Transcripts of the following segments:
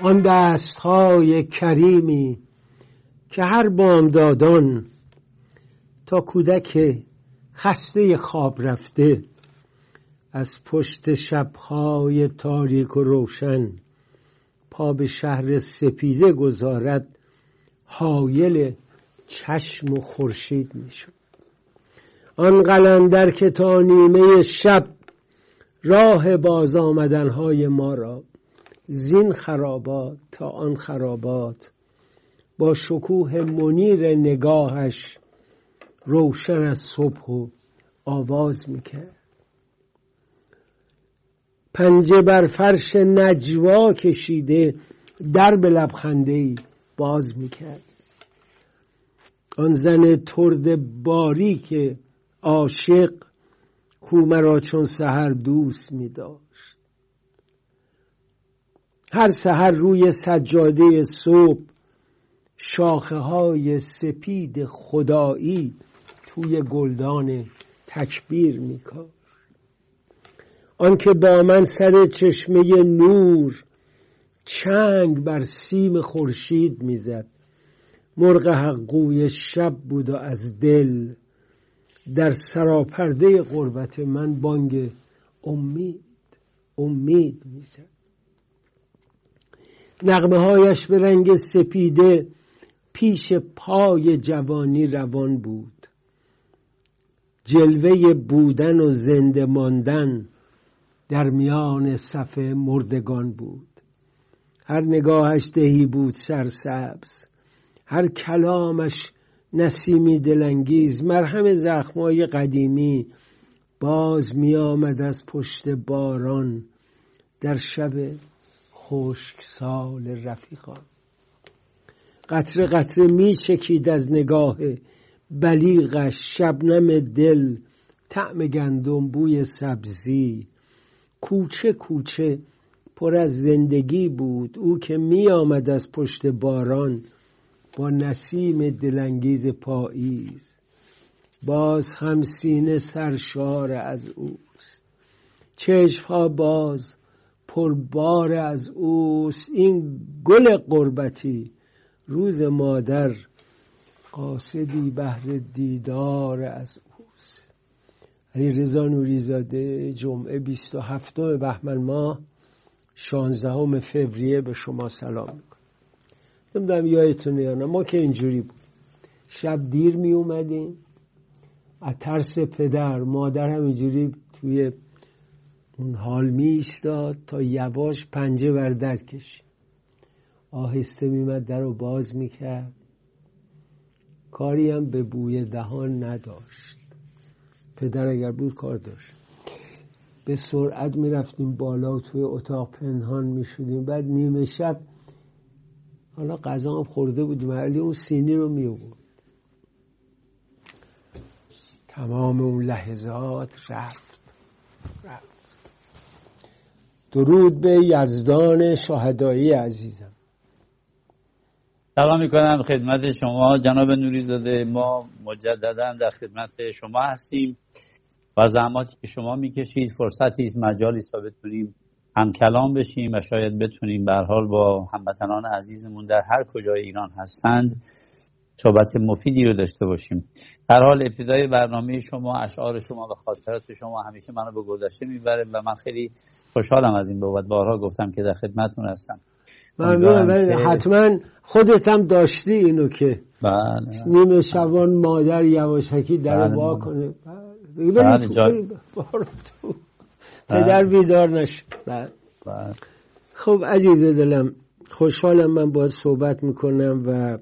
آن دستهای کریمی که هر بامدادان تا کودک خسته خواب رفته از پشت شبهای تاریک و روشن پا به شهر سپیده گذارد حایل چشم و خورشید می‌شد. آن قلندر که تا نیمه شب راه باز آمدنهای ما را زین خرابات تا آن خرابات. با شکوه منیر نگاهش روشن از صبح و آواز می‌کرد. پنجه بر فرش نجوا کشیده در به لبخنده باز می‌کرد. آن زن ترد باری که عاشق کو مرا چون سهر دوست می‌داد هر سحر روی سجاده صبح شاخه های سپید خدایی توی گلدان تکبیر میکار. آنکه با من سر چشمه نور چنگ بر سیم خورشید می‌زد. مرغ حقوی شب بود و از دل در سراپرده قربت من بانگ امید امید می‌زد. نغمه هایش به رنگ سپیده پیش پای جوانی روان بود. جلوه بودن و زنده ماندن در میان صف مردگان بود. هر نگاهش دهی بود سرسبز هر کلامش نسیمی دلانگیز. مرهم زخمای قدیمی باز می آمد از پشت باران در شب خشک سال رفیقان قطره قطره می چکید از نگاه بلیغش شبنم دل طعم گندم بوی سبزی. کوچه کوچه پر از زندگی بود او که می آمد از پشت باران با نسیم دلانگیز پاییز. باز هم سینه سرشار از اوست. چشمها باز پربار از اوست. این گل قربتی روز مادر قاصدی بهر دیدار از اوست. علی رضا نوریزاده جمعه 27 بهمن ماه 16 فوریه به شما سلام می‌کنم. نمی‌دونم یادتونه یا نه ما که اینجوری بود. شب دیر می اومدیم از ترس پدر مادر هم اینجوری توی اون حال می تا یواش پنجه بر در کشید. آهسته میمد در رو باز می‌کرد. کاری هم به بوی دهان نداشت. پدر اگر بود کار داشت. به سرعت می‌رفتیم بالا توی اتاق پنهان می‌شدیم. بعد نیمه شب حالا غذا هم خورده بودیم ولی اون سینی رو می تمام اون لحظات رفت. رفت. درود به یزدان شهدایی عزیزم. سلام می‌کنم خدمت شما. جناب نوریزاده ما مجددا در خدمت شما هستیم و زحماتی که شما می‌کشید فرصتی است مجالی است بتونیم هم کلام بشیم و شاید بتونیم به حال با هموطنان عزیزمون در هر کجای ایران هستند. صحبت مفیدی رو داشته باشیم. در حال ابتدای برنامه شما اشعار شما و خاطرات شما همیشه منو به گذشته می‌بره و من خیلی خوشحالم از این بابت. بارها گفتم که در خدمتتون هستم. ممنونم حتما خودت هم داشتی اینو که. بله. نیمه شبان مادر یواشکی در بله. وا کنه. بله، جا- پدر بیدار نشه بله. بله. خب عزیز دلم خوشحالم من باید صحبت می‌کنم و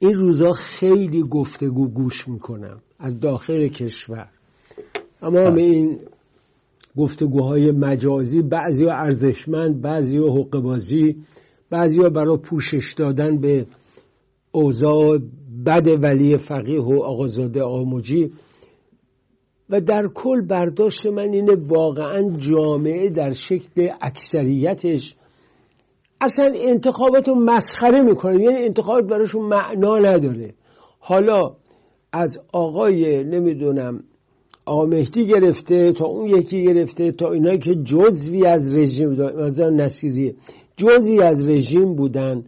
این روزا خیلی گفتگو گوش می‌کنم از داخل کشور اما بله. این گفتگوهای مجازی بعضی ها ارزشمند بعضی ها حقبازی بعضی ها برای پوشش دادن به اوضاع بد ولی فقیه و آقازاده آموجی و در کل برداشت من اینه واقعا جامعه در شکل اکثریتش اصلا انتخابات رو مسخره می‌کنه. یعنی انتخابات براشون معنا نداره. حالا از آقای نمی‌دونم آقا مهدی گرفته تا اون یکی گرفته تا اینایی که جزوی از رژیم مثلا نصیری جزوی از رژیم بودن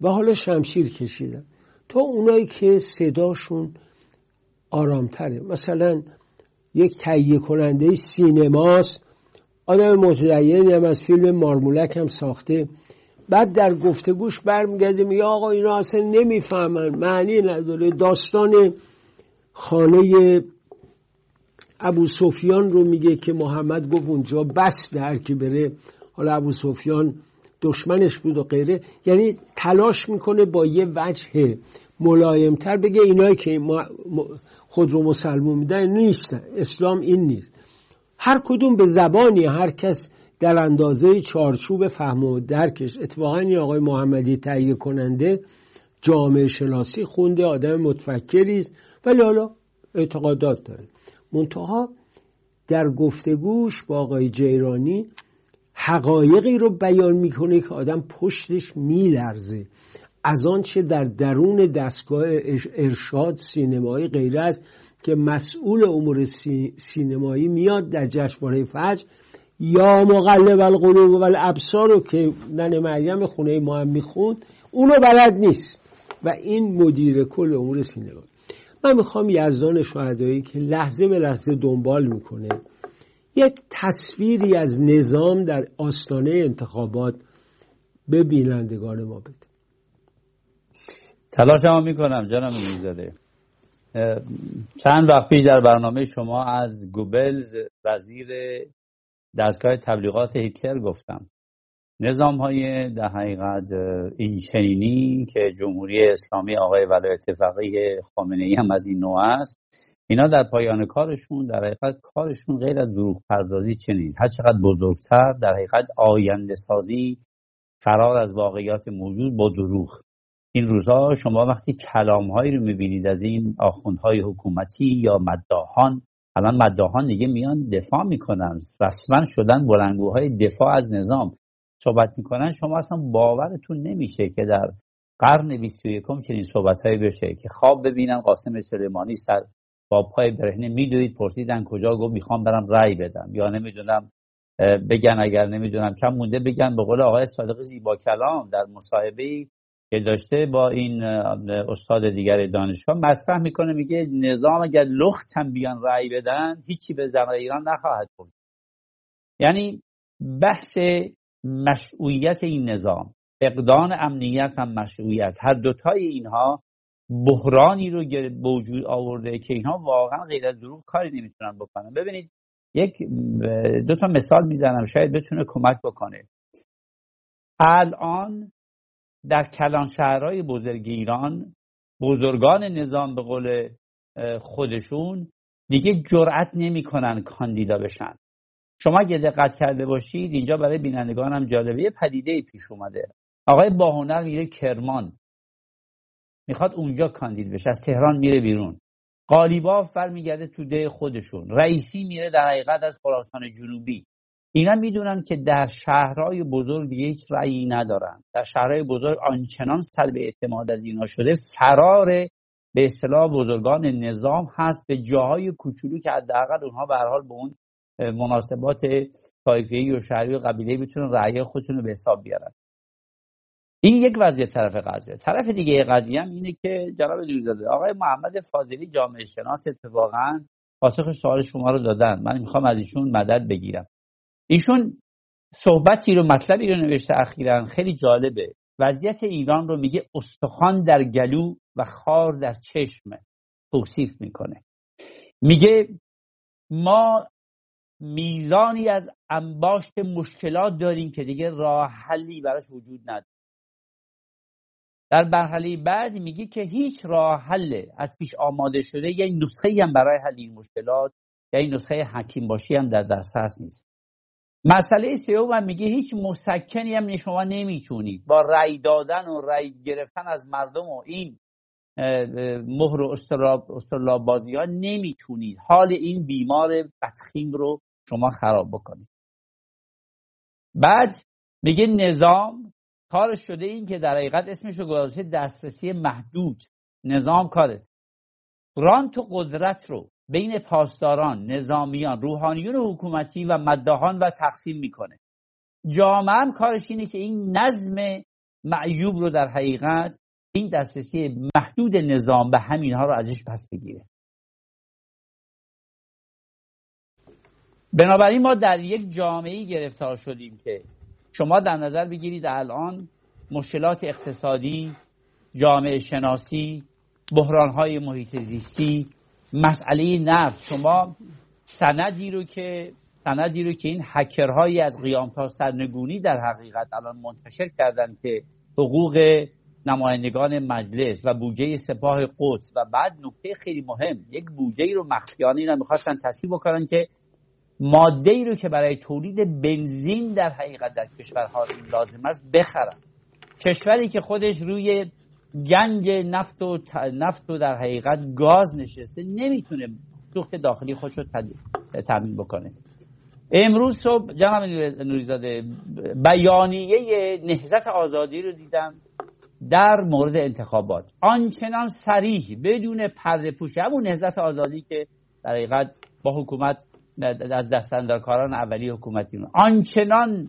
و حالا شمشیر کشیدن. تا اونایی که صداشون آرامتره. مثلا یک تهیه کننده سینماست. آدم متدینی هم از فیلم مارمولک هم ساخته. بعد در گفتگوش برمیگرده میگه آقا اینا اصلا نمی‌فهمن. معنی نداره. داستان خانه ابو سفیان رو میگه که محمد گفت اونجا بس در که بره. حالا ابو سفیان دشمنش بود و غیره. یعنی تلاش می‌کنه با یه وجه ملایمتر بگه اینایی که خود رو مسلمون میدن نیستن. اسلام این نیست. هر کدوم به زبانی هر کس در اندازه چارچوب فهم و درکش. اتفاقا این آقای محمدی تهیه کننده جامعه شناسی خونده آدم متفکری است ولی حالا اعتقادات داره. منتها در گفتگوش با آقای جیرانی حقایقی رو بیان می‌کنه که آدم پشتش میلرزه. از آنچه در درون دستگاه ارشاد سینمایی غیر است که مسئول امور سینمایی میاد در جشنواره فجر یا مقلب القلوب و الابصار رو که نن مریم خونه ما هم می‌خوند اونو بلد نیست. و این مدیر کل امور سینما. من می‌خوام یزدان شهدایی که لحظه به لحظه دنبال می‌کنه یک تصویری از نظام در آستانه انتخابات به بینندگان ما بده. تلاش هم می‌کنم جناب میزاده چند وقت پیش در برنامه شما از گوبلز وزیر دستگاه تبلیغات هیتلر گفتم. نظام های در حقیقت این چنینی که جمهوری اسلامی آقای ولایت فقیه خامنه ای هم از این نوع است اینا در پایان کارشون در حقیقت کارشون غیر از دروغ پردازی چنین. هر چقدر بزرگتر در حقیقت آینده سازی فرار از واقعیات موجود با دروغ. این روزها شما وقتی کلام هایی رو می‌بینید از این آخوندهای حکومتی یا مداهان الان مداهان دیگه میان دفاع می‌کنن. رسما شدن بلنگوهای دفاع از نظام. صحبت می‌کنن شما اصلا باورتون نمیشه که در قرن 21 چنین صحبت هایی بشه که خواب ببینن قاسم سلیمانی سر با پای برهنه میدوید پرسیدن کجا گفت می‌خوام برم رأی بدم. یا نمی‌دونم بگن اگر نمی‌دونم کم مونده بگن. به قول آقای صادق زیبا کلام در مصاحبه که داشته با این استاد دیگر دانشگاه مطرح می‌کنه میگه نظام اگر لخت هم بیان رأی بدن هیچی به زمان ایران نخواهد بود یعنی بحث مشروعیت این نظام فقدان امنیت هم مشروعیت. هر دوتای اینها بحرانی رو به وجود آورده که اینها واقعا غیر از دروغ کاری نمی‌تونن بکنن. ببینید یک دو تا مثال می‌زنم شاید بتونه کمک بکنه. الان در کلان شهرهای بزرگ ایران بزرگان نظام به قول خودشون دیگه جرأت نمی‌کنن کاندیدا بشن. شما اگه دقت کرده باشید اینجا برای بینندگان هم جالبه پدیده پیش اومده. آقای باهنر میره کرمان. می‌خواد اونجا کاندید بشه از تهران میره بیرون. قالیباف فر میگرده تو ده خودشون. رئیسی میره در حقیقت از خراسان جنوبی. اینا می‌دونن که در شهرهای بزرگ هیچ رأیی ندارن. در شهرهای بزرگ آنچنان سلب اعتماد از اینا شده فرار به اصطلاح بزرگان نظام هست به جاهای کوچولو که حداقل اونها به هر حال به اون مناسبات طایفه‌ای و شهری و قبیله بتونن رأی خودشون رو به حساب بیارن. این یک وضعیت طرف قضیه. طرف دیگه قضیه هم اینه که جناب دوزاده آقای محمد فاضلی جامعه شناس اتفاقا پاسخ سوال شما رو دادن. من می‌خوام از ایشون مدد بگیرم. ایشون صحبتی رو مطلبی رو نوشته اخیرا. خیلی جالبه. وضعیت ایران رو میگه استخوان در گلو و خار در چشم. توصیف می‌کنه. میگه ما میزانی از انباشت مشکلات داریم که دیگه راه حلی براش وجود نداره. در مرحله بعد میگه که هیچ راه حل از پیش آماده شده یا نسخه هم برای حل این مشکلات یا این نسخه حکیم باشی هم در دسترس نیست. مسئله سوم هم میگه هیچ مسکنی هم شما نمی‌تونید با رأی دادن و رأی گرفتن از مردم و این مهر و استرلاب بازی ها نمی‌تونید حال این بیمار بدخیم رو شما خراب بکنید. بعد میگه نظام کارش شده این که در حقیقت اسمش رو گذاشته دسترسی محدود. نظام کاره. رانت و قدرت رو بین پاسداران نظامیان روحانیون حکومتی و مدهان و تقسیم می‌کنه. جامعه هم کارش اینه که این نظم معیوب رو در حقیقت این دسترسی محدود نظام به همین ها رو ازش پس بگیره. بنابراین ما در یک جامعه گرفتار شدیم که شما در نظر بگیرید الان مشکلات اقتصادی جامعه شناسی بحران های محیط زیستی مسئله نفت. شما سندی رو که سندی رو که این هکرهایی از قیام تا سرنگونی در حقیقت الان منتشر کردن که حقوق نمایندگان مجلس و بودجه سپاه قدس. و بعد نکته خیلی مهم یک بودجه رو مخفیانه اینا می‌خواستن تصویب بکنن که ماده ای رو که برای تولید بنزین در حقیقت در کشورها لازم است بخرن. کشوری که خودش روی گنج نفت و, نفت و در حقیقت گاز نشسته نمی‌تونه سوخت داخلی خودش رو تامین بکنه. امروز صبح جناب نوریزاده بیانیه نهزت آزادی رو دیدم در مورد انتخابات. آنچنان سریح بدون پرده پوشه همون نهزت آزادی که در حقیقت با حکومت از دستندرکاران اولی حکومتی آنچنان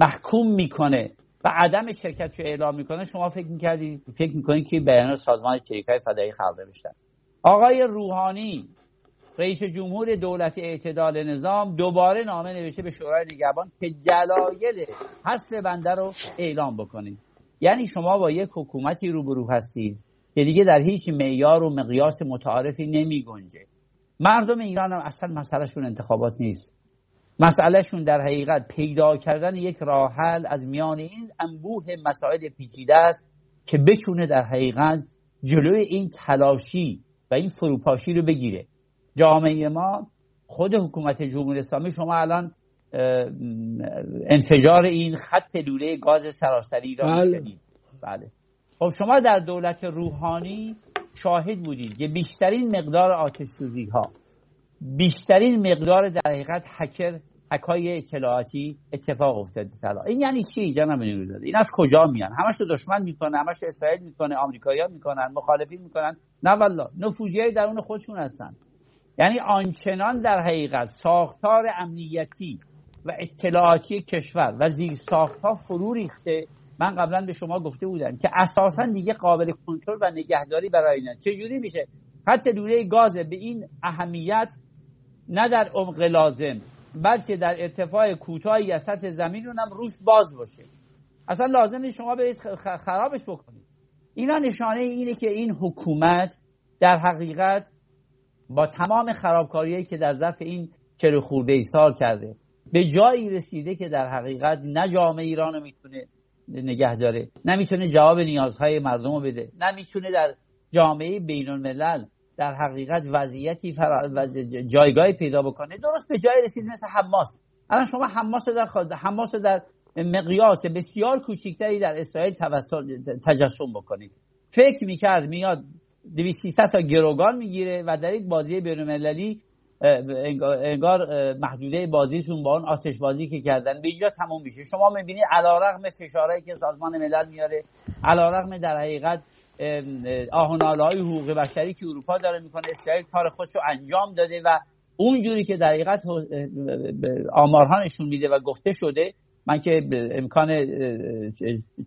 محکوم می‌کنه و عدم شرکت رو اعلام می‌کنه شما فکر می‌کردید فکر می‌کنید که بیان سازمان چریکای فدایی خلق نوشتن آقای روحانی رئیس جمهور دولت اعتدال نظام دوباره نامه نوشته به شورای نگهبان که جلایل حذف بنده رو اعلام بکنید یعنی شما با یک حکومتی روبرو هستید که دیگه در هیچ معیار و مقیاس متعارفی نمی گنجه مردم ایران هم اصلا مسئلهشون انتخابات نیست. مسئلهشون در حقیقت پیدا کردن یک راه حل از میان این انبوه مسائل پیچیده است که بتونه در حقیقت جلوی این تلاشی و این فروپاشی رو بگیره. جامعه ما خود حکومت جمهوری اسلامی شما الان انفجار این خط لوله گاز سراسری را بله. بله. خب شما در دولت روحانی شاهد بودید که بیشترین مقدار آتش ها بیشترین مقدار در حقیقت هکر حکای اطلاعاتی اتفاق افتاده طلا. این یعنی چی؟ جناب نیروزاده این از کجا میان؟ همش دشمن می‌کنه همش اسرائیل می‌کنه آمریکایی‌ها می‌کنن مخالفی می‌کنن. نه والله نفوذی درون خودشون هستن. یعنی آنچنان در حقیقت ساختار امنیتی و اطلاعاتی کشور و زیر ساختها فرو ریخته. من قبلا به شما گفته بودم که اساسا دیگه قابل کنترل و نگهداری برای اینا. چجوری میشه؟ خط دوره گاز به این اهمیت نه در عمق لازم بلکه در ارتفاع کوتاهی از سطح زمین اونم روش باز باشه. اصلا لازم نیست شما برید خرابش بکنید. اینا نشانه اینه که این حکومت در حقیقت با تمام خرابکاریهایی که در ظرف این چلو خورده ای سال کرده به جایی رسیده که در حقیقت نه جامعه ایران رو می‌تونه نگه داره نمی‌تونه جواب نیازهای مردم رو بده نمی‌تونه در جامعه بین الملل در حقیقت وضعیتی فرا... جایگاهی پیدا بکنه. درست به جای رسید مثل حماس. الان شما حماس در خود حماس در مقیاس بسیار کوچکتری در اسرائیل تجسم بکنید. فکر می‌کرد میاد 200 تا گروگان می‌گیره و در یک بازی بینالمللی انگار محدوده بازیتون با اون آتش بازی که کردن به اینجا تموم میشه. شما می‌بینید علیرغم فشارهایی که سازمان ملل میاره علیرغم در حقیقت آهناله های حقوق بشری که اروپا داره می‌کنه اسرائیل کار خودش رو انجام داده و اونجوری که در حقیقت آمارها نشون میده و گفته شده من که امکان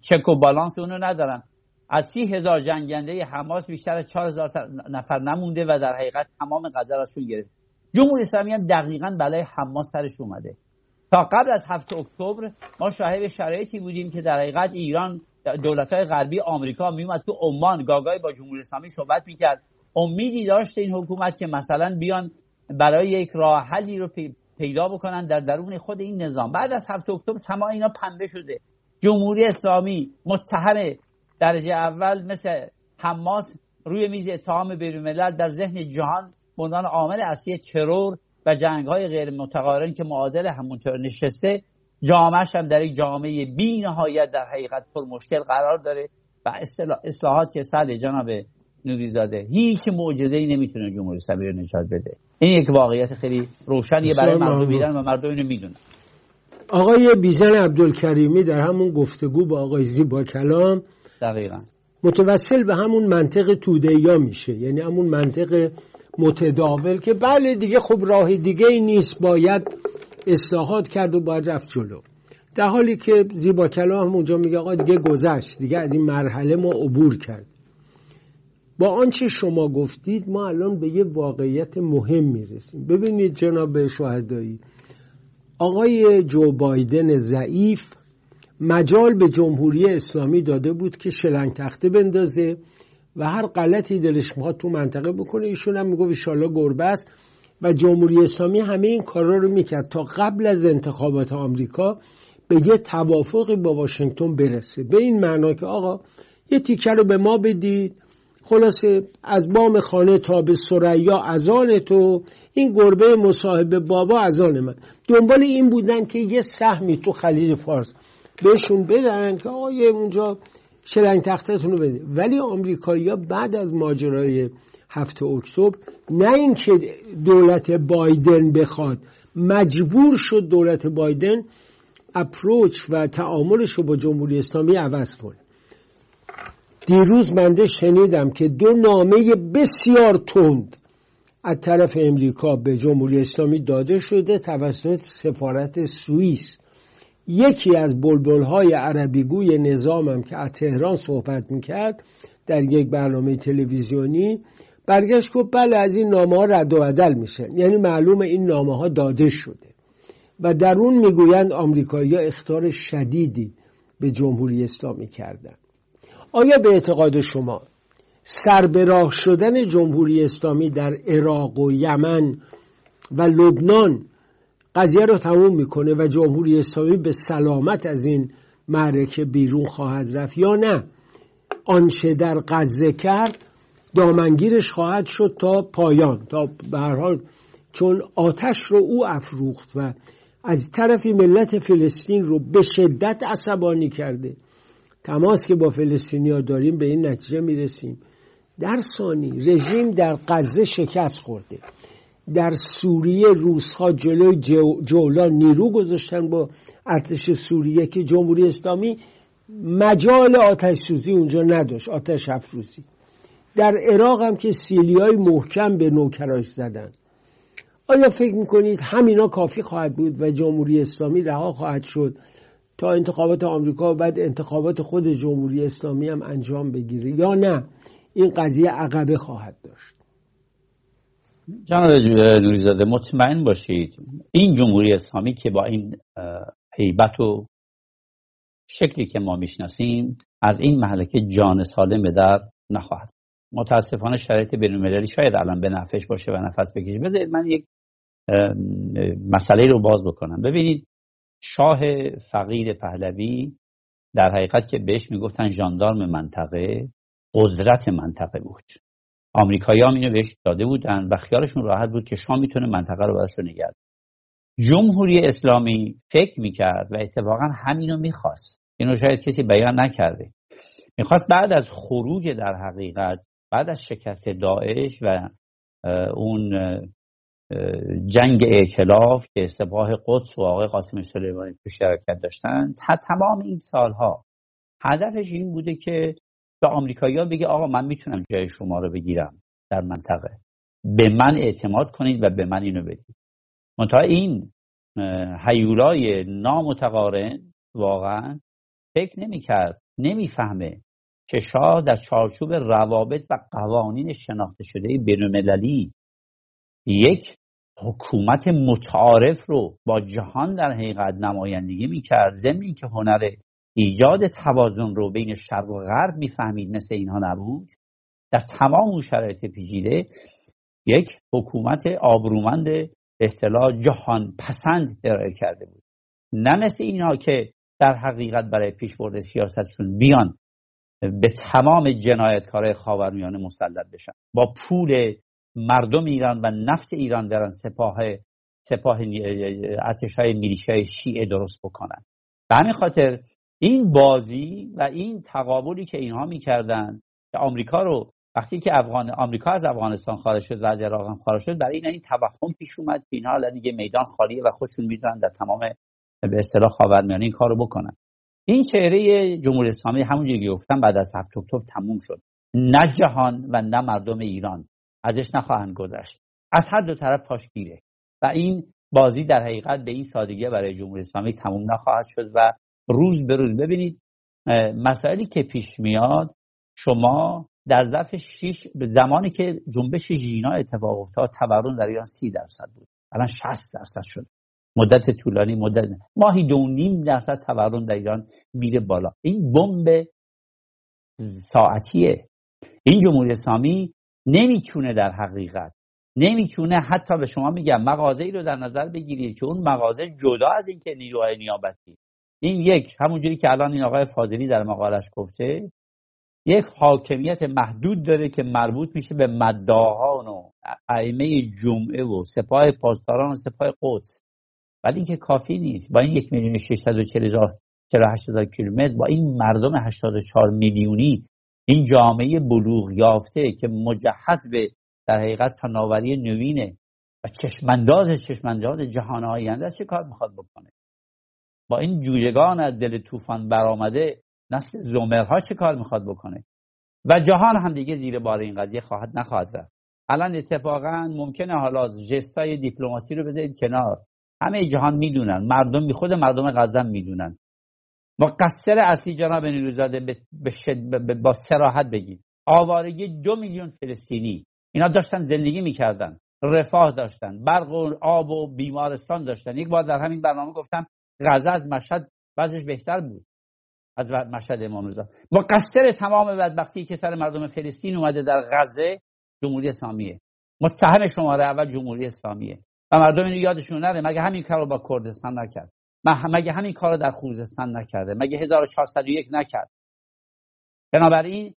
چک و بالانس اونو ندارم. از سی هزار جنگنده حماس بیشتر از چهار هزار نفر نمونده و در حقیقت تمام قدرشون گرفت جمهوری اسلامی هم دقیقا بلای حماس سرش اومده. تا قبل از هفته اکتبر ما شاهد شرایطی بودیم که در حقیقت ایران دولت های غربی آمریکا میومد تو عمان. گاگای با جمهوری اسلامی صحبت می‌کرد. امیدی داشت این حکومت که مثلا بیان برای یک راه حلی رو پیدا بکنن در درون خود این نظام. بعد از هفته اکتبر تمام اینا پنبه شده. جمهوری اسلامی متهم درجه اول مثل حماس روی میز اتهام بین در ذهن جهان به عنوان عامل اصلی ترور و جنگ های غیر متقارن که معادل همونطور نشسته جامعش هم در یک جامعه بی نهایت در حقیقت پر مشکل قرار داره و اصلاحات که سال جناب نوریزاده هیچ معجزه ای نمی‌تونه جمهوری اسلامی رو نجات بده. این یک واقعیت خیلی روشنیه برای مردم ایران و مردم اینو می‌دونن. آقای بیزن عبدالکریمی در همون گفتگو با آقای زیبا کلام دقیقا. متوسل به همون منطق توده میشه. یعنی همون منطق متداول که بله دیگه خب راه دیگه ای نیست. باید اصلاحات کرد و باید رفت جلو. در حالی که زیبا کلام اونجا میگه آقا دیگه گذشت دیگه از این مرحله ما عبور کرد. با آنچه شما گفتید ما الان به یه واقعیت مهم می‌رسیم. ببینید جناب شهدایی آقای جو بایدن ضعیف مجال به جمهوری اسلامی داده بود که شلنگ تخته بندازه و هر غلطی دلش می‌خواد تو منطقه بکنه. ایشون هم میگه ایشالله گربه است. و جمهوری اسلامی همه این کارا رو می‌کرد تا قبل از انتخابات آمریکا به یه توافقی با واشنگتن برسه. به این معنا که آقا یه تیکه رو به ما بدید. خلاصه از بام خانه تا به سریا ازان تو. این گربه مصاحبه بابا ازان من. دنبال این بودن که یه سهمی تو خلیج فارس بهشون بدن که آقا یه اونجا شلنگ تختتون رو بده. ولی آمریکایی‌ها بعد از ماجرای هفته اکتبر نه اینکه دولت بایدن بخواد. مجبور شد دولت بایدن اپروچ و تعاملش رو با جمهوری اسلامی عوض کنه. دیروز منده شنیدم که دو نامه بسیار تند از طرف امریکا به جمهوری اسلامی داده شده توسط سفارت سوئیس. یکی از بلبل های عربیگوی نظامم که از تهران صحبت می‌کرد در یک برنامه تلویزیونی برگشت گفت بله از این نامه ها رد و بدل میشه. یعنی معلوم این نامه ها داده شده. و در اون می‌گویند آمریکایی اختار شدیدی به جمهوری اسلامی کردن. آیا به اعتقاد شما سربراه شدن جمهوری اسلامی در عراق و یمن و لبنان قضیه رو تموم می‌کنه و جمهوری اسلامی به سلامت از این معرکه بیرون خواهد رفت یا نه؟ آنچه در غزه کرد دامنگیرش خواهد شد تا پایان تا به حال چون آتش رو او افروخت و از طرفی ملت فلسطین رو به شدت عصبانی کرده. تماس که با فلسطینیا داریم به این نتیجه می‌رسیم. در ثانی رژیم در غزه شکست خورده. در سوریه روزها جلوی جولان نیرو گذاشتن با ارتش سوریه که جمهوری اسلامی مجال آتش سوزی اونجا نداشت آتش افروزی. در عراق هم که سیلی های محکم به نوکراش زدن. آیا فکر می‌کنید همینا کافی خواهد بود و جمهوری اسلامی رها خواهد شد تا انتخابات آمریکا و بعد انتخابات خود جمهوری اسلامی هم انجام بگیره یا نه؟ این قضیه عقبه خواهد داشت. جناب نوریزاده مطمئن باشید این جمهوری اسلامی که با این حیبت و شکلی که ما می‌شناسیم از این محلکه جان سالم به در نخواهد متاسفانه شرایط بینالمللی شاید الان به نفعش باشه و نفس بکشه. بذارید من یک مسئله رو باز بکنم. ببینید شاه فقیر پهلوی در حقیقت که بهش می‌گفتن ژاندارم منطقه قدرت منطقه بود. آمریکایی هم اینو بهش داده بودن و خیالشون راحت بود که شاه می‌تونه منطقه رو رو نگرد جمهوری اسلامی فکر می‌کرد و اتفاقا همینو می‌خواست. اینو شاید کسی بیان نکرده. می‌خواست بعد از خروج در حقیقت بعد از شکست داعش و اون جنگ ائتلاف که سپاه قدس و آقای قاسم سلیمانی تو شرکت داشتن تا تمام این سالها هدفش این بوده که به آمریکایی‌ها بگه آقا من می‌تونم جای شما رو بگیرم در منطقه. به من اعتماد کنید و به من اینو بدید. منتها این هیولای نامتقارن واقعا فکر نمی‌کرد نمی‌فهمه که شاه در چارچوب روابط و قوانین شناخته شده بینالمللی. یک حکومت متعارف رو با جهان در حقیقت نمایندگی می‌کرد. ضمن که هنر ایجاد توازن رو بین شرق و غرب می‌فهمید مثل اینها نبود. در تمام اون شرایط پیچیده یک حکومت آبرومند اصطلاح جهان پسند ارائه کرده بود. نه مثل اینها که در حقیقت برای پیشبرد سیاستشون بیان به تمام جنایتکارای خاورمیانه مسلط بشن. با پول مردم ایران و نفت ایران برن سپاه سپاه ارتش های میلیشای شیعه درست بکنن. به همین خاطر این بازی و این تقابلی که اینها می‌کردن که آمریکا رو وقتی که افغان آمریکا از افغانستان خارج شد و از عراق هم خارج شد برای این این توهم پیش اومد که اینها دیگه میدان خالیه و خودشون می‌دونن در تمام به اصطلاح خاورمیانه این کارو بکنن. این چهره جمهوری اسلامی همونجوری که گفتم بعد از 7 اکتبر تموم شد. نه جهان و نه مردم ایران. ازش نخواهند گذشت. از هر دو طرف پاشگیره و این بازی در حقیقت به این سادگی برای جمهوری اسلامی تموم نخواهد شد و روز به روز ببینید مسائلی که پیش میاد شما در ظرف 6 زمانی که جنبش ژینا اتفاق افتاد تورم در ایران 30 درصد بود. الان 60 درصد شد. مدت طولانی مدت ماهی دو نیم درصد تورم در ایران میره بالا. این بمب ساعتیه. این جمهوری اسلامی نمی‌تونه در حقیقت. نمی‌تونه حتی به شما میگم مغازه ای رو در نظر بگیرید که اون مغازه جدا از اینکه نیروهای نیابتی. این یک همونجوری که الان این آقای فاضلی در مقالش گفته یک حاکمیت محدود داره که مربوط میشه به مداهان و ائمه جمعه و سپاه پاسداران و سپاه قدس. ولی اینکه کافی نیست. با این یک میلیون هزار کیلومتر با این مردم 84 میلیونی این جامعه بلوغ یافته که مجهز به در حقیقت فناوری نوینه و چشمانداز چشمانداز جهان آینده چه کار می‌خواد بکنه؟ با این جوجگان از دل طوفان برآمده نسل زمرها چه کار می‌خواد بکنه؟ و جهان هم دیگه زیر بار این قضیه خواهد نخواهد رفت. الان اتفاقا ممکنه حالا جستای دیپلماسی رو بذارید کنار. همه جهان می‌دونن. مردم خود مردم غزه می‌دونن. مقصر اصلی جناب نیروزاده با سراحت بگید آوارگی دو میلیون فلسطینی. اینا داشتن زندگی می‌کردن. رفاه داشتن. برق و آب و بیمارستان داشتن. یک بار در همین برنامه گفتم غزه از مشهد بعضش بهتر بود. از مشهد امام رضا. مقصر تمام بدبختی که سر مردم فلسطین اومده در غزه جمهوری اسلامیه. متهم شماره اول جمهوری اسلامیه. و مردم اینو یادشون نره. مگه همین کار رو با کردستان نکرد؟ مگه همین کار رو در خوزستان نکرده؟ مگه 1401 نکرد؟ بنابراین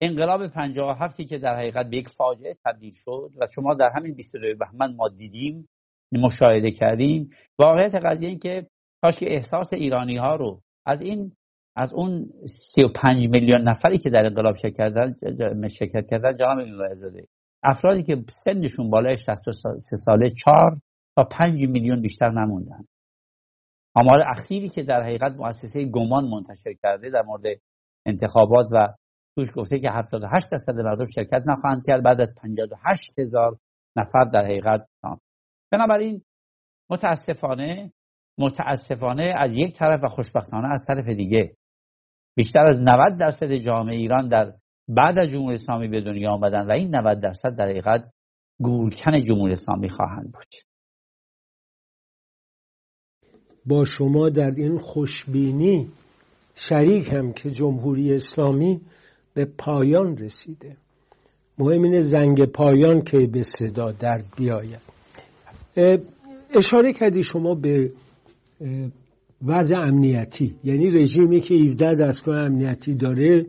انقلاب 57 که در حقیقت به یک فاجعه تبدیل شد و شما در همین 22 بهمن ما دیدیم مشاهده کردیم واقعیت قضیه این که کاش که احساس ایرانی ها رو از این از اون 35 میلیون نفری که در انقلاب شرکت کردن شرکت کردن جناب زاده افرادی که سنشون بالای 63 ساله 4 تا 5 میلیون بیشتر نموندن. آمار اخیری که در حقیقت مؤسسه گمان منتشر کرده در مورد انتخابات و توش گفته که 78 درصد مردم شرکت نخواهند کرد بعد از 58 هزار نفر در حقیقت بنابراین متاسفانه متاسفانه از یک طرف و خوشبختانه از طرف دیگه. بیشتر از 90 درصد جامعه ایران در بعد از جمهوری اسلامی به دنیا آمدن و این 90 درصد در حقیقت گورکن جمهوری اسلامی خواهند بود. با شما در این خوشبینی شریک هم که جمهوری اسلامی به پایان رسیده. مهم اینه زنگ پایان که به صدا در بیاید. اشاره کردی شما به وضع امنیتی. یعنی رژیمی که 17 دستگاه امنیتی داره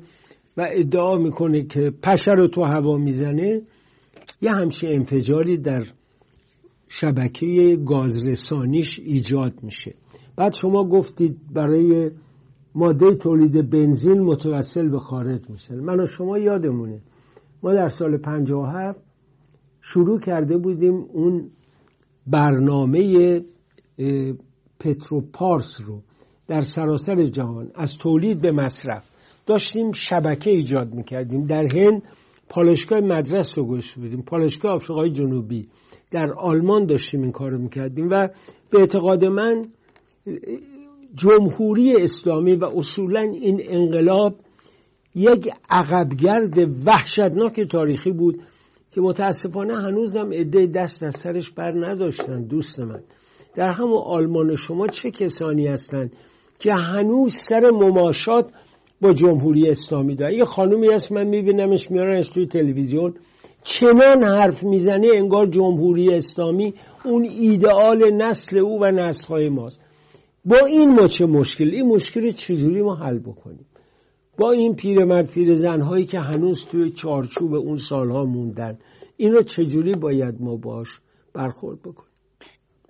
و ادعا می‌کنه که پشه رو تو هوا می‌زنه. یه همچین انفجاری در شبکه گازرسانیش ایجاد میشه. بعد شما گفتید برای ماده تولید بنزین متوسل به خارج میشه. من و شما یادمونه. ما در سال 57 شروع کرده بودیم اون برنامه پتروپارس رو در سراسر جهان از تولید به مصرف. داشتیم شبکه ایجاد می‌کردیم. در هند پالشگاه مدرس رو گوش بودیم پالشگاه آفریقای جنوبی. در آلمان داشتیم این کار رو می‌کردیم و به اعتقاد من جمهوری اسلامی و اصولا این انقلاب یک عقبگرد وحشتناک تاریخی بود که متاسفانه هنوزم عده دست از سرش بر نداشتن دوست من. در همون آلمان شما چه کسانی هستند که هنوز سر مماشات با جمهوری اسلامی داره. یه خانومی هست من میبینمش میارنش توی تلویزیون. چنان حرف می‌زنه انگار جمهوری اسلامی اون ایدئال نسل او و نسلهای ماست. با این ما چه مشکل؟ این مشکل چجوری ما حل بکنیم؟ با این پیرمرد پیرزنهایی که هنوز توی چارچوب اون سالها موندن این رو چجوری باید ما باش برخورد بکنیم؟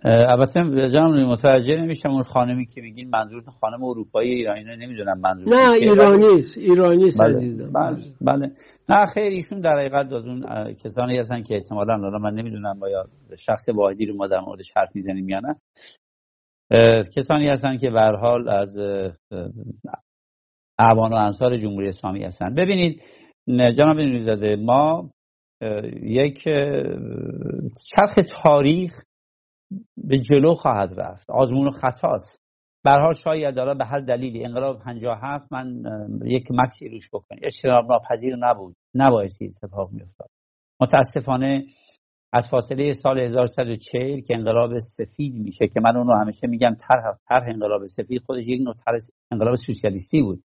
البته جناب متوجه نمیشم اون خانمی که میگین منظور خانم اروپایی ایرانی نمی‌دونم منظور نه ایرانی است ایرانی است بله. عزیزم بله. بله نه خیر ایشون در حقیقت از اون کسانی هستن که احتمالاً حالا من نمی‌دونم باید شخص واحدی رو ما در موردش حرف می‌زنیم یا نه کسانی هستن که به حال از اعوان و انصار جمهوری اسلامی هستن ببینید جناب نوریزاده ما یک چرخ تاریخ به جلو خواهد رفت. آزمون و خطاست برها شاید دارا به هر دلیلی انقلاب 57 من یک مکسی روش بکنی اجتناب ناپذیر نبود. نبایستی اتفاق میافتاد. متاسفانه از فاصله سال 1140 که انقلاب سفید میشه که من اونو همیشه میگم طرح طرح انقلاب سفید خودش یک نوع طرح انقلاب سوسیالیستی بود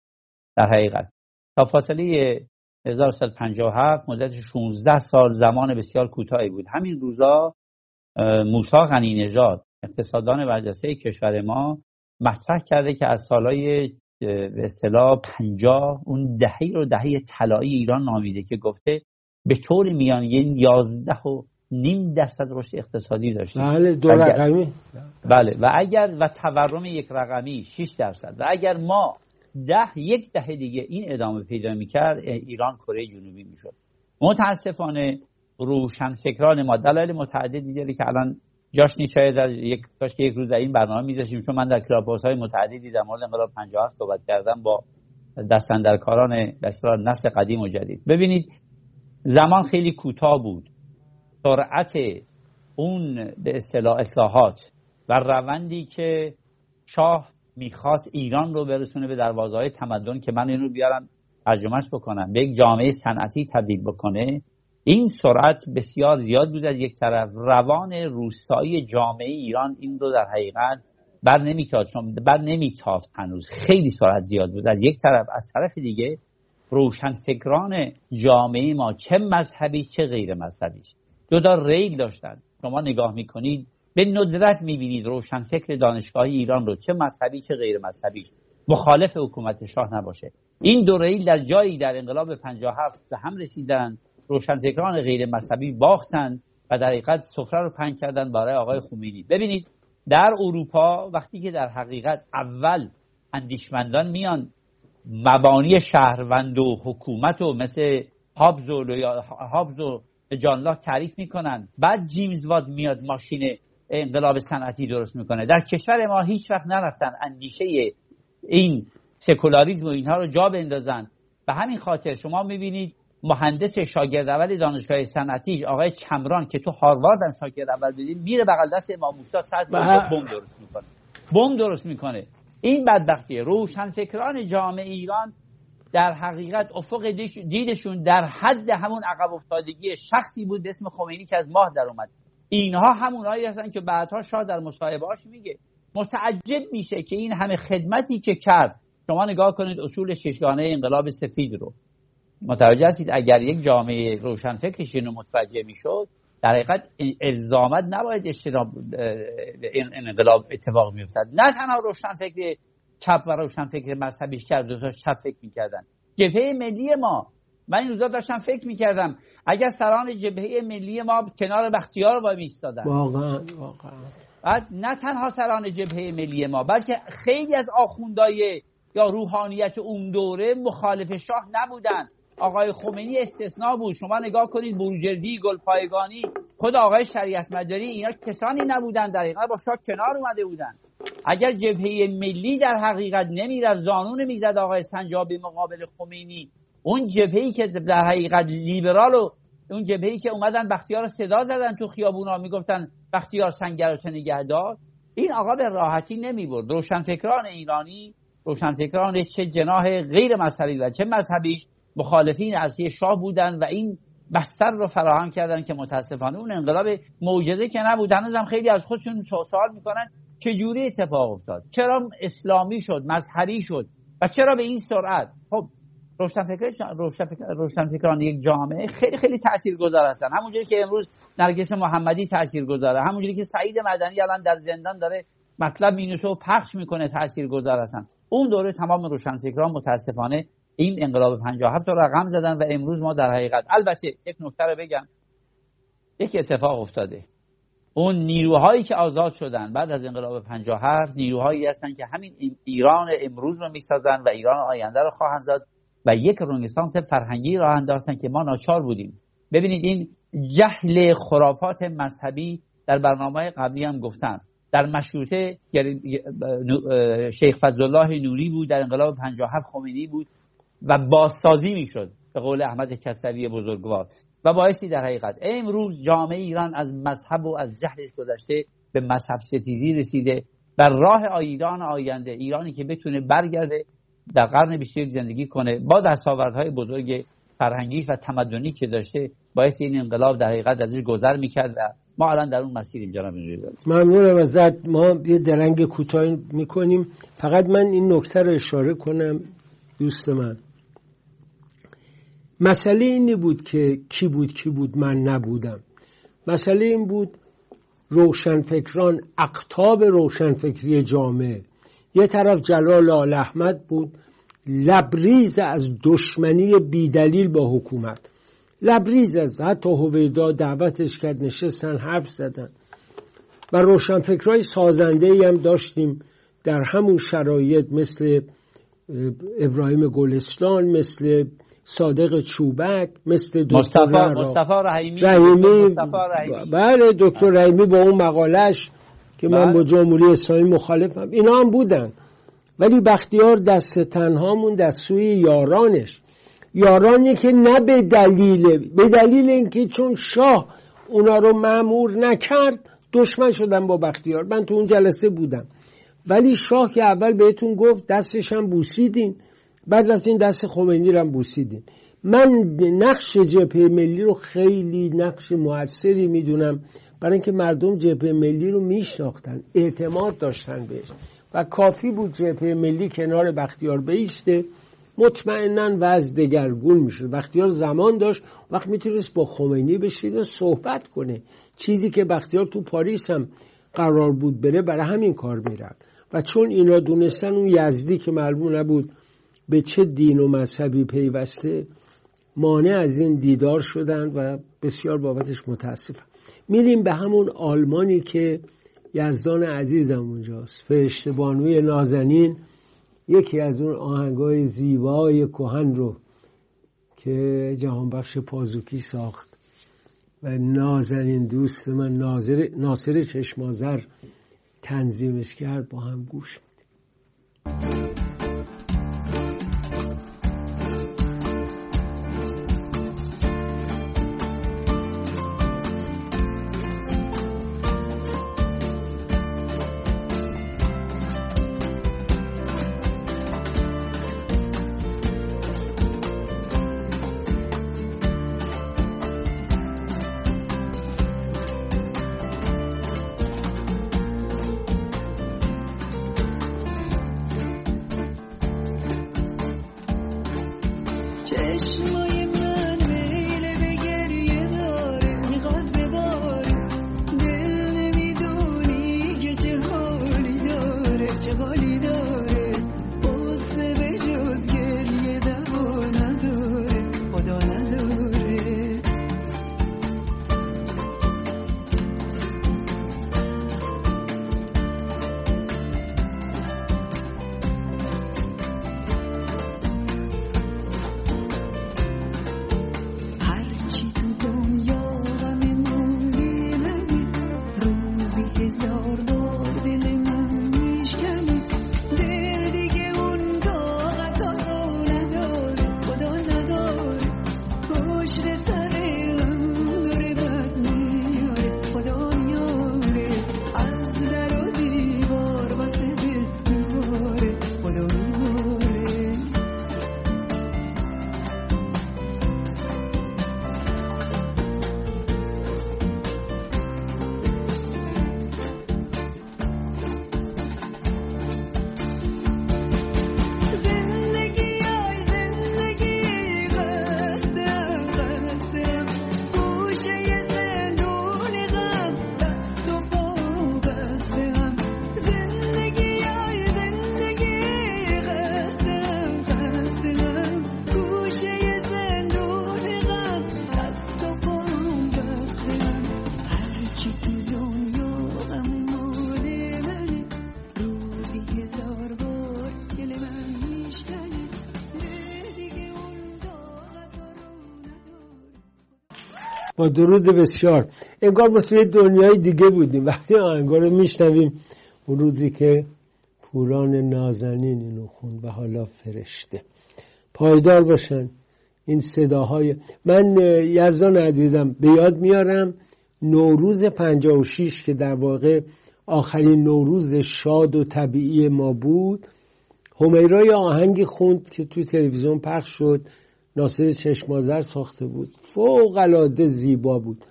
در حقیقت. تا فاصله 1157 مدت 16 سال زمان بسیار کوتاهی بود. همین روزا موسا غنی نژاد اقتصاددان برجسته کشور ما مطرح کرده که از سالهای به اصطلاح 50 اون دهه رو دهه طلایی ایران نامیده که گفته به طور میان یازده و نیم درصد رشد اقتصادی داشتیم بله دو رقمی. بله و اگر و تورم یک رقمی 6 درصد. و اگر ما ده یک دهه دیگه این ادامه پیدا می‌کرد ایران کره جنوبی می‌شد. متاسفانه روشنفکران ما. دلایل متعددی داره که الان جاش نیست شاید در یک کاش که یک روز در این برنامه میذاشیم. چون من در کلاباس های متعددی در مورد انقلاب 57 صحبت کردم با دستندرکاران بسیار نسل قدیم و جدید. ببینید زمان خیلی کوتاه بود. سرعت اون به اصطلاح اصلاحات و روندی که شاه می‌خواست ایران رو برسونه به دروازه های تمدن که من این رو بیارم ترجمهش بکنم به یک جامعه صنعتی تبدیل بکنه این سرعت بسیار زیاد بود از یک طرف. روان روستایی جامعه ایران این رو در حقیقت بر نمیتاد چون بر نمیتافت هنوز. خیلی سرعت زیاد بود. از یک طرف از طرف دیگه روشنفکران جامعه ما چه مذهبی چه غیر مذهبی دو تا ریل داشتن. شما نگاه می‌کنید به ندرت می‌بینید روشنفکر دانشگاهی ایران رو چه مذهبی چه غیر مذهبی مخالف حکومت شاه نباشه. این دو ریل در جایی در انقلاب 57 به هم رسیدن. روشنفکران غیر مذهبی باختن و در حقیقت سفره رو پنگ کردن برای آقای خمینی. ببینید در اروپا وقتی که در حقیقت اول اندیشمندان میان مبانی شهروند و حکومت و مثل هابز و, هابز و جان لاک تعریف می‌کنن. بعد جیمز واد میاد ماشین انقلاب صنعتی درست می‌کنه. در کشور ما هیچ وقت نرفتن اندیشه این سکولاریزم و اینها رو جا بندازن. به همین خاطر شما می‌بینید مهندس شاگرد اول دانشگاه صنعتی آقای چمران که تو هاروارد هم شاگرد اول دیدیم میره بغل دست امام موسی صد بمب درست می‌کنه. بمب درست می‌کنه. این بدبختیه روشنفکران جامعه ایران در حقیقت افق دیدشون در حد همون عقب افتادگی شخصی بود به اسم خمینی که از ماه در اومد. اینها همونهایی هستن که بعدها شاه در مصاحبهاش میگه. متعجب میشه که این همه خدمتی که کرد شما نگاه کنید اصول ششگانه انقلاب سفید رو. متوجه هستید اگر یک جامعه روشنفکرش اینو متوجه می‌شد در حقیقت الزامت نباید اجتناب انقلاب اتفاق میافتد نه تنها روشنفکر چپ و روشنفکر مذهبیش کرد دو تا چپ فکر می‌کردن. جبهه ملی ما من این روزا داشتم فکر می‌کردم اگر سران جبهه ملی ما کنار بختیار وای میستادن واقعا واقعا. بعد نه تنها سران جبهه ملی ما بلکه خیلی از آخوندهای یا روحانیت اون دوره مخالف شاه نبودن. آقای خمینی استثنا بود. شما نگاه کنید بروجردی گلپایگانی خود آقای شریعت مداری اینا کسانی نبودن در حقیقت با شاه کنار اومده بودن. اگر جبهه ملی در حقیقت نمی‌رفت زانون می‌زد آقای سنجابی مقابل خمینی. اون جبهه‌ای که در حقیقت لیبرال و اون جبهه‌ای که اومدن بختیار صدا زدن تو خیابونا می‌گفتن بختیار سنگر رو نگه دار؟ این آقا به راحتی نمی برد روشنفکران ایرانی روشنفکران چه جناح غیر مذهبی و چه مذهبیش مخالفین اصلی شاه بودن و این بستر رو فراهم کردن که متاسفانه اون انقلاب معجزه که نبود. هنوزم خیلی از خودشون سوال می‌کنن چجوری اتفاق افتاد؟ چرا اسلامی شد مذهبی شد؟ و چرا به این سرعت؟ خب روشنفکران یک جامعه خیلی خیلی تاثیرگذار هستن. همونجوری که امروز نرگس محمدی تاثیرگذاره. همونجوری که سعید مدنی الان در زندان داره مطلب مینوسه و پخش می‌کنه تاثیرگذار هستن. اون دوره تمام روشنفکران متاسفانه این انقلاب 57 رو رقم زدن و امروز ما در حقیقت البته یک نکته رو بگم. یک اتفاق افتاده. اون نیروهایی که آزاد شدن بعد از انقلاب 57 نیروهایی هستن که همین ایران امروز رو می‌سازن و ایران آینده رو خواهند زد و یک رنسانس فرهنگی راه انداختن که ما ناچار بودیم. ببینید این جهل خرافات مذهبی در برنامه قبلی هم گفتم. در مشروطه یعنی، شیخ فضلالله نوری بود در انقلاب 57 خمینی بود. و بازسازی می‌شد به قول احمد کسروی بزرگوار. و باعثی در حقیقت امروز جامعه ایران از مذهب و از جهلش گذشته به مذهب ستیزی رسیده بر راه ایران آینده ایرانی که بتونه برگرده در قرن 21 زندگی کنه با دستاوردهای بزرگ فرهنگی و تمدنی که داشته باعث این انقلاب در حقیقت ازش گذر می‌کرد و ما الان در اون مسیر جناب ممنونم ازت. ما یه درنگ کوتاه می‌کنیم. فقط من این نکته رو اشاره کنم دوست من. مسئله اینی بود که کی بود کی بود من نبودم. مسئله این بود روشنفکران اقتاب روشنفکری جامعه. یه طرف جلال آل احمد بود لبریز از دشمنی بیدلیل با حکومت. لبریز از حتی هویدا دعوتش کرد نشستن حرف زدن. و روشنفکرهای سازنده هم داشتیم در همون شرایط مثل ابراهیم گلستان مثل صادق چوبک مثل دکتر مصطفی رحیمی, رحیمی. بله دکتر رحیمی با اون مقالش که من با بله. جمهوری اسلامی مخالفم. اینا هم بودن. ولی بختیار دست تنهامون دست سوی یارانش. یارانی که نه به دلیل به دلیل اینکه چون شاه اونا رو معمور نکرد دشمن شدن با بختیار. من تو اون جلسه بودم. ولی شاه که اول بهتون گفت دستش هم بوسیدین. بعد رفتین دست خمینی رو هم بوسیدین. من نقش جبهه ملی رو خیلی نقش موثری می‌دونم. برای اینکه مردم جبهه ملی رو میشناختن اعتماد داشتن بهش. و کافی بود جبهه ملی کنار بختیار بیسته. مطمئنا وضع دگرگون میشه بختیار زمان داشت. وقت می‌تونست با خمینی بشید و صحبت کنه. چیزی که بختیار تو پاریس هم قرار بود بره برای همین کار میرد و چون اینا دونستن اون یزدی که معلوم نبود به چه دین و مذهبی پیوسته مانع از این دیدار شدن و بسیار بابتش متاسفم. میریم به همون آلمانی که یزدان عزیزم اونجاست. فرشته بانوی نازنین یکی از اون آهنگای زیبای کهن رو که جهانبخش پازوکی ساخت. و نازنین دوست من ناظر ناصر چشمازر تنظیمش کرد با هم گوش میده 为什么 با درود بسیار. انگار ما توی دنیای دیگه بودیم. وقتی آهنگا رو میشنویم اون روزی که پوران نازنین اینو خون و حالا فرشته. پایدار باشن. این صداهای من یزدان عزیزم به یاد میارم نوروز 56 که در واقع آخرین نوروز شاد و طبیعی ما بود. همیرای آهنگی خوند که توی تلویزیون پخش شد. ناصر چشمازر ساخته بود. فوق العاده زیبا بود.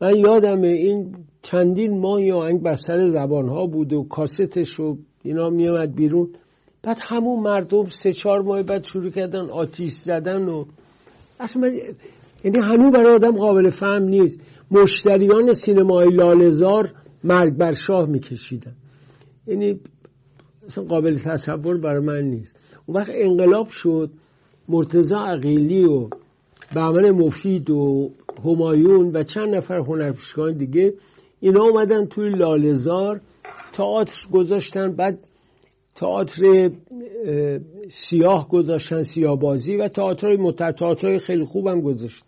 من یادم این چندین ماه آهنگ بر سر زبان ها بود و کاستش و اینا میامد بیرون. بعد همون مردم سه چهار ماه بعد شروع کردن آتیش زدن و اصلا یعنی هنوز برای آدم قابل فهم نیست. مشتریان سینمای لالزار مرگ بر شاه میکشیدن. یعنی اصلا قابل تصور برای من نیست. اون وقت انقلاب شد. مرتزا عقیلی و بهمن مفید و همایون و چند نفر هنرپیشگان دیگه اینا اومدن توی لالزار تئاتر گذاشتن بعد تئاتر سیاه گذاشتن سیاه بازی و تئاترهای متعاطای خیلی خوبم گذاشتن.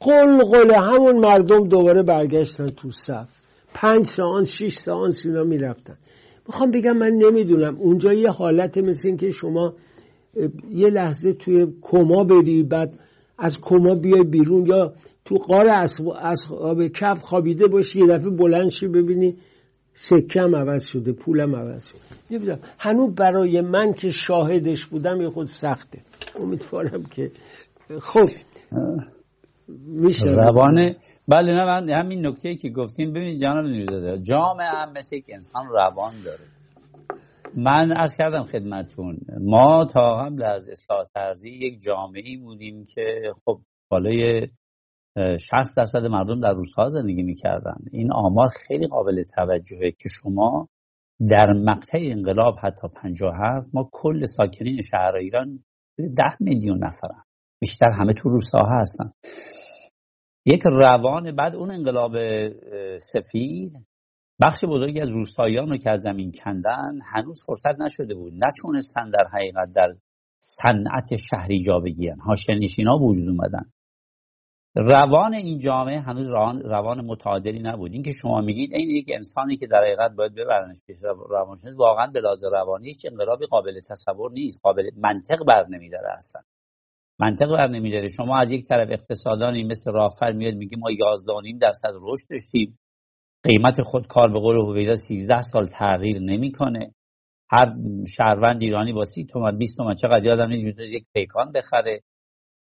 قل قل همون مردم دوباره برگشتن تو صف. پنج ساعت شیش ساعت اینا می‌رفتن. می‌خوام بگم من نمی‌دونم. اونجا یه حالت مثل این که شما یه لحظه توی کما بری بعد از کما بیای بیرون یا تو قار اصحاب کف خوابیده باشی یه دفعه بلند شی ببینی سکم عوض شده پولم عوض شده. نمی‌دونم. هنوز برای من که شاهدش بودم یه خود سخته. امیدوارم که خب. میشه. روانه بله نه من همین نکته که گفتین ببینید جناب نیروزاده جامعه هم مثل یک انسان روان داره. من از کردم خدمتون ما تا قبل از اصلاح ترزی یک جامعه بودیم که خب بالای 60 درصد مردم در روزها زندگی می‌کردن. این آمار خیلی قابل توجهه که شما در مقطع انقلاب حتی 57 ما کل ساکنین شهر ایران ده میلیون نفرن. بیشتر همه تو روستاها هستن. یک روان بعد اون انقلاب سفید بخش بزرگی از روستاییان رو که از زمین کندن هنوز فرصت نشده بود. نتونستن در حقیقت در صنعت شهری جا بگیرن. ها وجود اومدن. روان این جامعه هنوز روان, روان متعادلی نبود. این که شما میگید این یک انسانی که در حقیقت باید ببرنش پیش روانشناس واقعا به لحاظ روانی هیچ انقلابی قابل تصور نیست. قابل منطق بر نمیداره اصلا. منطق بر نمیداره. شما از یک طرف اقتصادانی مثل رافر میاد میگه ما 11 درصد رشد داشتیم. قیمت خود کار به قول هویدا 13 سال تغییر نمی‌کنه. هر شهروند ایرانی با 30 تومن 20 تومن چقدر یادم نیست می‌تونه یک پیکان بخره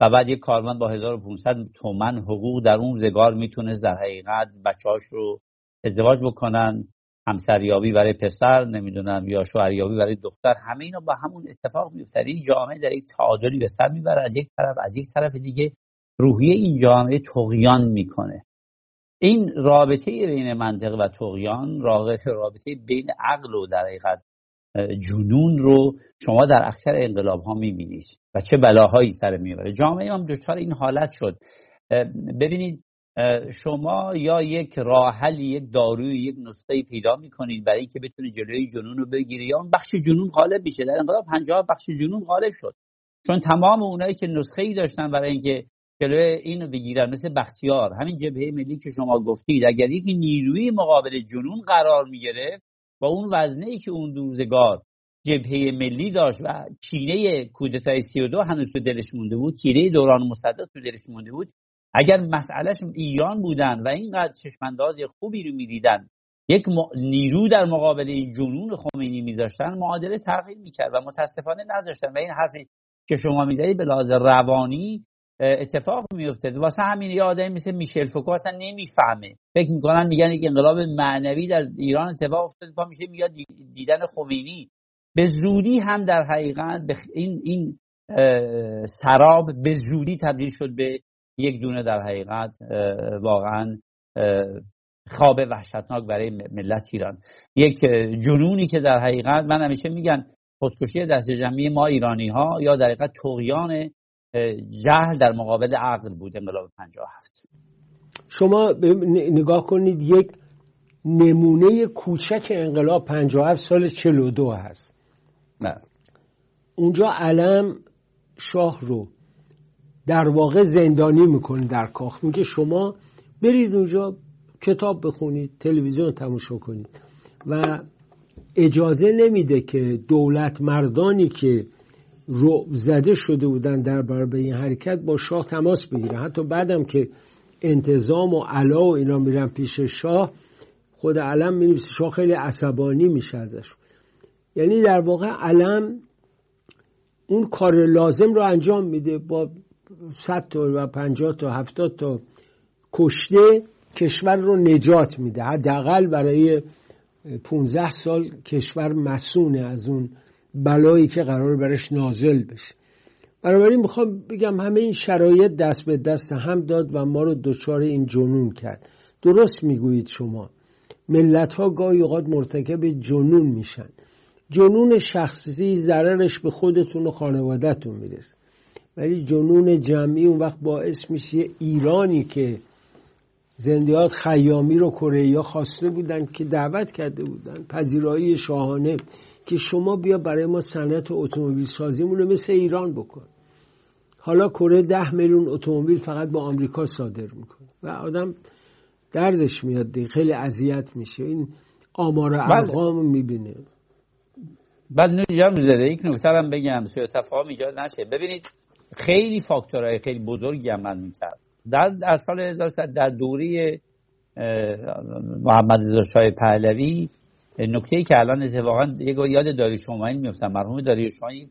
و بعد یک کارمند با 1500 تومن حقوق در اون روزگار می‌تونست در حقیقت بچه‌هاش رو ازدواج بکنن همسریابی برای پسر نمی‌دونم یا شوهریابی برای دختر همه اینا با همون اتفاق میفته این جامعه در یک تعادلی به سر می‌بره از یک طرف از یک طرف دیگه روحیه این جامعه تقیان می‌کنه. این رابطه بین منطق و تقیان رابطه بین عقل و در حقیقت جنون رو شما در اکثر انقلاب ها می‌بینید و چه بلاهایی سر می‌بره جامعه هم دچار این حالت شد. ببینید شما یا یک راحلی یک داروی یک نسخه پیدا می‌کنید برای اینکه بتونید جلوی جنون رو بگیری یا اون بخش جنون غالب میشه. در انقلاب 50 بخش جنون غالب شد. چون تمام اونایی که نسخه ای داشتن برای اینکه جلوی اینو بگیرن مثل بختیار. همین جبهه ملی که شما گفتید. اگر یکی نیروی مقابل جنون قرار می‌گرفت با اون وزنه ای که اون دوزگار جبهه ملی داشت و کینه کودتای 32 هنوز تو دلش مونده بود کینه دوران مصدق تو دلش مونده بود اگر مسئلهش ایران بودن و اینقدر چشمانداز خوبی رو می‌دیدن یک نیرو در مقابل این جنون خمینی میذاشتن معادله تغییر می‌کرد و متاسفانه نذاشتن و این حرفی که شما می‌زنید به لحاظ روانی اتفاق میفته واسه همین یه آدمی مثل میشل فوکو اصلا نمی‌فهمه. فکر می‌کنن میگن یک انقلاب معنوی در ایران اتفاق افتاده پا میشه میاد دیدن خمینی. به زودی هم در حقیقت این این سراب به زودی تبدیل شد به یک دونه در حقیقت واقعا خواب وحشتناک برای ملت ایران. یک جنونی که در حقیقت من همیشه میگن خودکشی دست جمعی ما ایرانی ها یا در حقیقت توقیان جهل در مقابل عقل بود انقلاب 57 شما نگاه کنید یک نمونه کوچک انقلاب 57 سال 42 هست. نه. اونجا علم شاه رو در واقع زندانی می‌کنه در کاخ. میگه شما برید اونجا کتاب بخونید تلویزیون تماشا کنید. و اجازه نمیده که دولت مردانی که رو زده شده بودن در برابر این حرکت با شاه تماس بگیره. حتی بعدم که انتظام و علا و اینا میرن پیش شاه خود علم می‌نویسه شاه خیلی عصبانی میشه ازش. یعنی در واقع علم اون کار لازم رو انجام میده با 100 تا و 50 تا 70 تا کشته کشور رو نجات میده. حداقل برای 15 سال کشور مسونه از اون بلایی که قرار برش نازل بشه. بنابراین می‌خوام بگم همه این شرایط دست به دست هم داد و ما رو دچار این جنون کرد. درست می‌گویید شما. ملت ها گاهی اوقات مرتکب جنون میشن. جنون شخصی ضررش به خودتون و خانوادهتون می‌رسه. ولی جنون جمعی اون وقت باعث میشه ایرانی که زندیات خیامی رو کره خواسته بودن که دعوت کرده بودن پذیرایی شاهانه که شما بیا برای ما صنعت اتومبیل سازیمون رو مثل ایران بکن. حالا کره ده میلیون اتومبیل فقط با آمریکا صادر می‌کنه. و آدم دردش میاد دی. خیلی اذیت میشه. این آمار بله. ارقام می‌بینه. بعد نوری جمع زده یک نکته هم بگم. سوی تفاهم ایجاد نشه. ببینید خیلی فاکتورهای خیلی بزرگی عمل می‌کرد در, در سال 1900 در دوره محمد رضا شاه پهلوی نکته ای که الان اتفاقا یک یاد داری شمایی میفتم مرحوم داری شمایی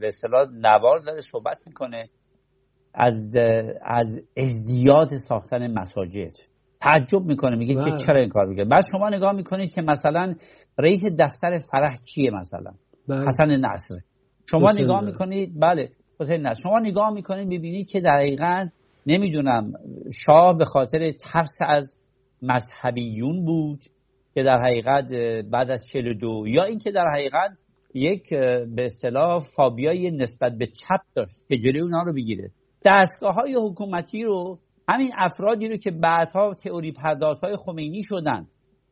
به اصطلاح نوار داره صحبت می‌کنه از از ازدیاد ساختن مساجد. تعجب می‌کنه میگه که بله. چرا این کار می‌کنه؟ بعد شما نگاه می‌کنید که مثلا رئیس دفتر فرح کیه مثلا؟ بله. حسن نصر. شما نگاه می‌کنید بله حسین نصر. شما نگاه می‌کنید می‌بینید که دقیقا نمی‌دونم شاه به خاطر ترس از مذهبیون بود. که در حقیقت بعد از 42 یا اینکه در حقیقت یک به اصطلاح فابیای نسبت به چپ داشت که جلوی اونها رو بگیره دستگاه های حکومتی رو همین افرادی رو که بعدها تئوری پرداز های خمینی شدن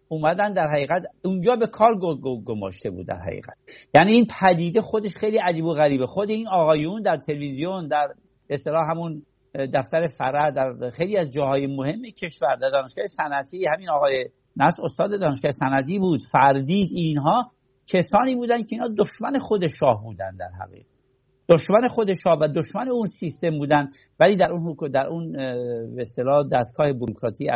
اومدن در حقیقت اونجا به کار گماشته بود در حقیقت. یعنی این پدیده خودش خیلی عجیب و غریبه. خود این آقایون در تلویزیون در اصطلاح همون دفتر فرع در خیلی از جاهای مهم کشور در دانشگاه صنعتی همین آقای نصر استاد دانشگاه صنعتی بود. فردید اینها کسانی بودن که اینا دشمن خود شاه بودن در حقیقت. دشمن خود شاه و دشمن اون سیستم بودن ولی در اون در اون به دستگاه بوروکراتی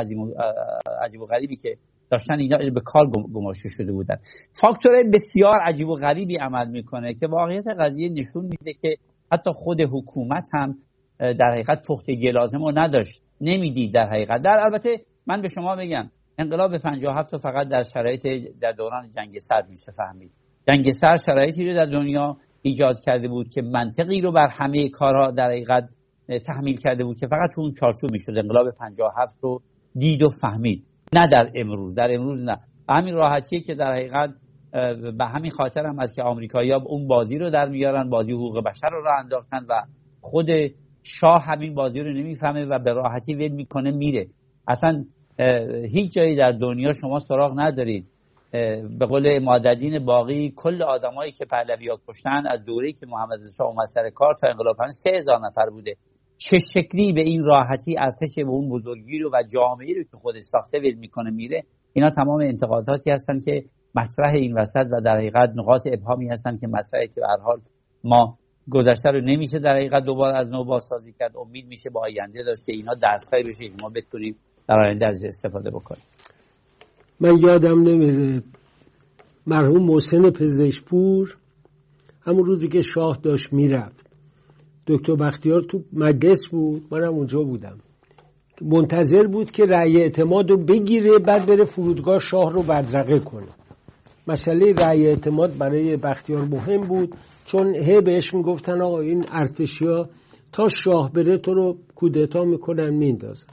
عجیب و غریبی که داشتن اینا به کار گماشته شده بودن. فاکتور بسیار عجیب و غریبی عمل می‌کنه که واقعیت قضیه نشون میده که حتی خود حکومت هم در حقیقت پختگی لازم رو نداشت. نمی‌دید در حقیقت. در البته من به شما بگم انقلاب 57 رو فقط در شرایط در دوران جنگ سرد میشه فهمید جنگ سرد شرایطی رو در دنیا ایجاد کرده بود که منطقی رو بر همه کارها در حقیقت تحمیل کرده بود که فقط تو اون چارچوب می‌شد انقلاب 57 رو دید و فهمید. نه در امروز در امروز نه. همین راحتیه که در حقیقت به همین خاطر هم از که آمریکایی‌ها اون بازی رو در میارن بازی حقوق بشر رو راه انداختن و خود شاه همین بازی رو نمی‌فهمه و به راحتی ول می‌کنه میره. اصلا هیچ جایی در دنیا شما سراغ ندارید. به قول ماددین باقی کل آدمایی که پهلوی ها کشتن از دوره که محمد شاه اومد سر کار تا انقلاب سه هزار نفر بوده. چه شکلی به این راحتی ارتش به اون بزرگی رو و جامعه رو که خودش ساخته ول می‌کنه میره؟ اینا تمام انتقاداتی هستن که مطرح این وسط و در حقیقت نقاط ابهامی هستن که مطرحی که به حال ما گذشته رو نمیشه در حقیقت دوباره از نو بازسازی کرد. امید میشه با آینده داشت که اینا دستایی بشه ما بتونیم در آینده از استفاده بکنیم. من یادم نمیره مرحوم محسن پزشپور همون روزی که شاه داشت می‌رفت. دکتر بختیار تو مجلس بود منم اونجا بودم. منتظر بود که رأی اعتماد رو بگیره بعد بره فرودگاه شاه رو بدرقه کنه. مسئله رأی اعتماد برای بختیار مهم بود چون هی بهش می‌گفتن آقا این ارتشیا تا شاه بره تو رو کودتا می‌کنن میندازن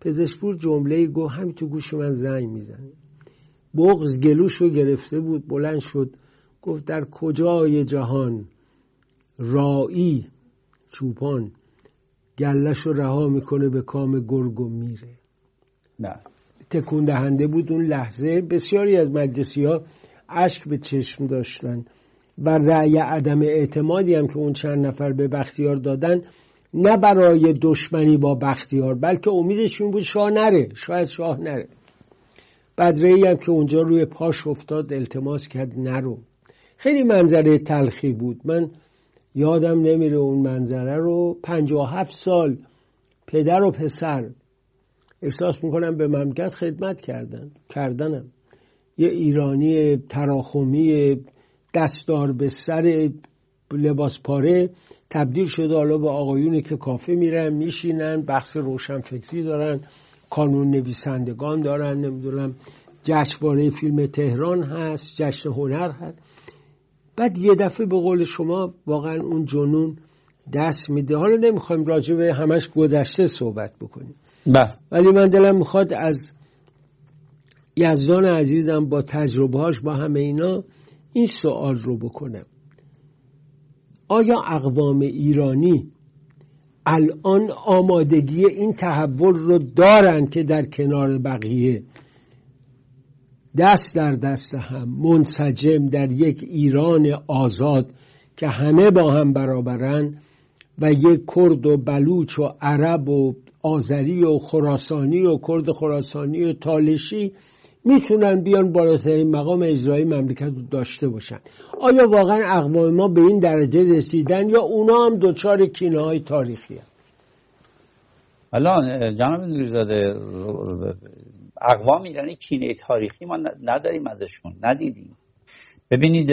پزشپور جمله گو همین تو گوش من زنگ می‌زنه. بغز گلوش رو گرفته بود بلند شد گفت در کجای جهان رایی چوپان گلش رو رها می‌کنه به کام گرگ و میره. نه. تکون دهنده بود اون لحظه. بسیاری از مجلسی ها اشک به چشم داشتن و رأی عدم اعتمادی هم که اون چند نفر به بختیار دادن نه برای دشمنی با بختیار بلکه امیدش این بود شاه نره. شاید شاه نره. بدره هم که اونجا روی پاش افتاد التماس کرد نرو. خیلی منظره تلخی بود. من یادم نمیره اون منظره رو و هفت سال پدر و پسر احساس می‌کنم به مملکت خدمت کردن کردنم. یه ایرانی تراخمی دستار به سر لباس پاره تبدیل شده حالا به آقایونی که کافه میرن میشینن بحث روشنفکری دارن کانون نویسندگان دارن نمی‌دونم جشنواره فیلم تهران هست جشن هنر هست. بعد یه دفعه به قول شما واقعا اون جنون دست میده. حالا نمی‌خوایم راجع به همش گذشته صحبت بکنیم. بله. ولی من دلم می‌خواد از یزدان عزیزم با تجربهاش با همه اینا این سوال رو بکنم. آیا اقوام ایرانی الان آمادگی این تحول رو دارند که در کنار بقیه؟ دست در دست هم منسجم در یک ایران آزاد که همه با هم برابرن و یک کرد و بلوچ و عرب و آذری و خراسانی و کرد خراسانی و تالشی می‌تونن بیان بالاترین مقام اجرایی مملکت رو داشته باشن. آیا واقعا اقوام ما به این درجه رسیدن یا اونا هم دچار کینه های تاریخی هم؟ الان جناب نوریزاده اقوام ایرانی کینه تاریخی ما نداریم ازشون ندیدیم. ببینید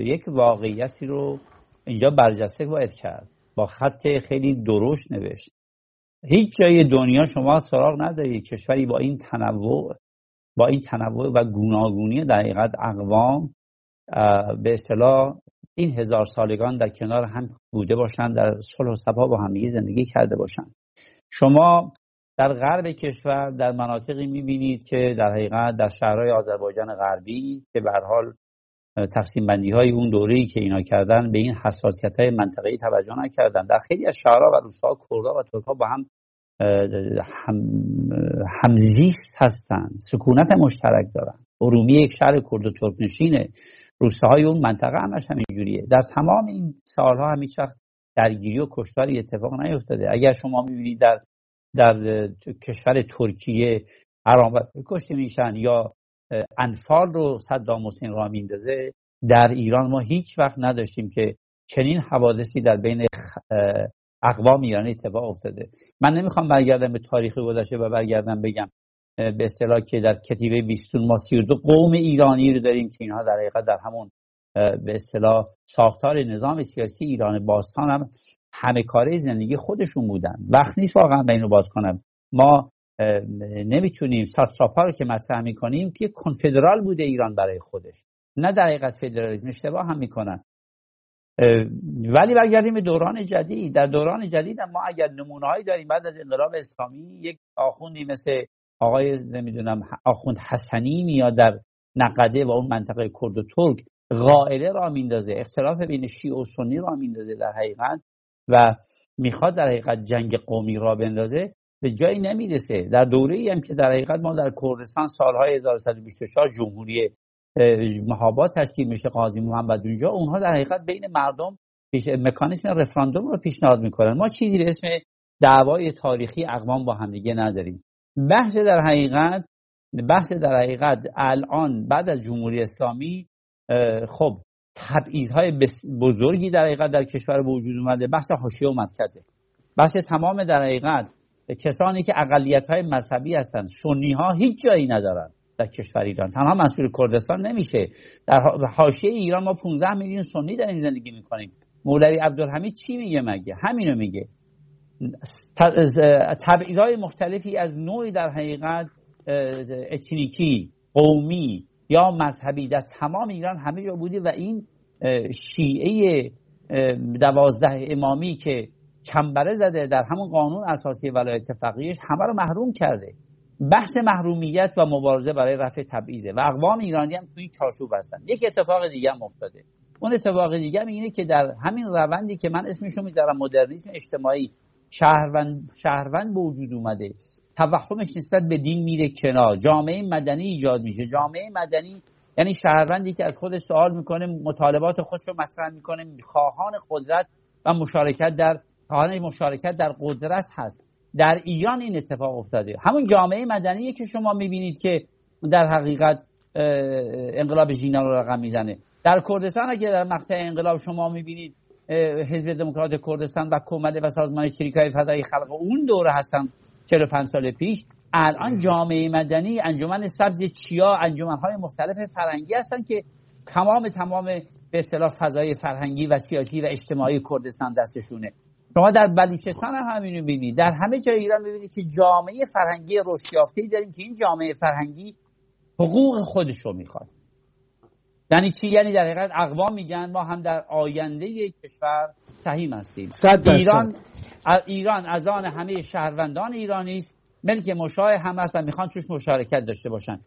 یک واقعیتی رو اینجا برجسته باید کرد. با خط خیلی درشت نوشت. هیچ جای دنیا شما سراغ ندارید کشوری با این تنوع با این تنوع و گوناگونی در حقیقت اقوام به اصطلاح این هزار سالگان در کنار هم بوده باشند در صلح و صفا با همدیگه زندگی کرده باشند شما در غرب کشور در مناطقی می‌بینید که در حقیقت در شهرهای آذربایجان غربی که به حال تقسیم بندی های اون دوره‌ای که اینا کردن به این حساسیت های منطقه‌ای توجه نکردن. در خیلی از شهرها و روستاها کردها و ترکها با هم هم همزیست هستن سکونت مشترک دارن. ارومی یک شهر کرد و ترک نشینه های اون منطقه همش همینجوریه در تمام این سالها هم هیچ درگیری و کشتاری اتفاق نیفتاده. اگر شما می‌بینید در در کشور ترکیه ارامت کشته میشن یا انفال رو صدام حسین را میندازه در ایران ما هیچ وقت نداشتیم که چنین حوادثی در بین اقوام ایرانی اتفاق افتاده. من نمی‌خوام برگردم به تاریخ گذشته و برگردم بگم به اصطلاح که در کتیبه بیستون ما سی دو قوم ایرانی رو داریم که اینها در حقیقت در همون به اصطلاح ساختار نظام سیاسی ایران باستان هم همه کاره زندگی خودشون بودن. وقت نیست واقعا به اینو باز کنم. ما نمی‌تونیم ساتراپا رو که مطرح می‌کنیم که کنفدرال بوده ایران برای خودش. نه در حقیقت فدرالیسم اشتباه هم می‌کنن. ولی برگردیم به دوران جدید. در دوران جدید ما اگر نمونه هایی داریم بعد از انقلاب اسلامی یک آخوندی مثل آقای نمی‌دونم آخوند حسنی میاد در نقده و اون منطقه کرد و ترک غائله را میندازه اختلاف بین شیعه و سنی را میندازه در حقیقت و می‌خواد در حقیقت جنگ قومی را بندازه. به جایی نمی‌رسه. در دوره ای هم که در حقیقت ما در کردستان سالهای 1124 جمهوری محابات تشکیل میشه قاضی محمد اونجا. اونها در حقیقت بین مردم پیش مکانیسم رفراندوم رو پیشنهاد می‌کنن. ما چیزی به اسم دعوای تاریخی اقوام با همدیگه نداریم. بحث در حقیقت بحث در حقیقت الان بعد از جمهوری اسلامی خب های بزرگی در حقیقت در کشور به وجود اومده. بحث حاشیه و مرکزه. بحث تمام در حقیقت کسانی که اقلیت های مذهبی هستند سنی ها هیچ جایی ندارن. در کشور ایران. تنها مسئول کردستان نمیشه. در حاشیه ایران ما 15 میلیون سنی داریم زندگی می‌کنیم. مولوی عبدالحمید چی میگه مگه؟ همینو میگه. های مختلفی از نوعی در حقیقت اتنیکی قومی یا مذهبی در تمام ایران همه جا بوده و این شیعه دوازده امامی که چنبره زده در همون قانون اساسی ولایت فقیهش همه رو محروم کرده. بحث محرومیت و مبارزه برای رفع تبعیضه و اقوام ایرانی هم توی چارچوب هستن. یک اتفاق دیگه هم افتاده. اون اتفاق دیگه هم اینه که در همین روندی که من اسمشو می‌ذارم مدرنیسم اجتماعی شهروند شهروند به وجود اومده. توهمش نسبت به دین میره کنار. جامعه مدنی ایجاد میشه. جامعه مدنی یعنی شهروندی که از خودش سوال می‌کنه مطالبات خودش رو مطرح می‌کنه. خواهان قدرت و مشارکت در خواهان مشارکت در قدرت هست. در ایران این اتفاق افتاده. همون جامعه مدنی که شما می‌بینید که در حقیقت انقلاب ژینا رو رقم می‌زنه. در کردستان اگر در مقطع انقلاب شما می‌بینید حزب دموکرات کردستان و کمد و سازمان چریکای فدای خلق اون دوره هستن 45 سال پیش. الان جامعه مدنی انجمن سبز چیا انجمن های مختلف فرهنگی هستن که تمام تمام به اصطلاح فضای فرهنگی و سیاسی و اجتماعی کردستان دستشونه. شما در بلوچستان هم همینو می‌بینید در همه جای ایران می‌بینید که جامعه فرهنگی رشد داریم که این جامعه فرهنگی حقوق خودش رو می‌خواد. یعنی چی؟ یعنی در حقیقت اقوام میگن ما هم در آینده یک کشور سهیم هستیم. ایران ایران از آن همه شهروندان ایرانی است. ملک مشاه هم است و می‌خوان توش مشارکت داشته باشن.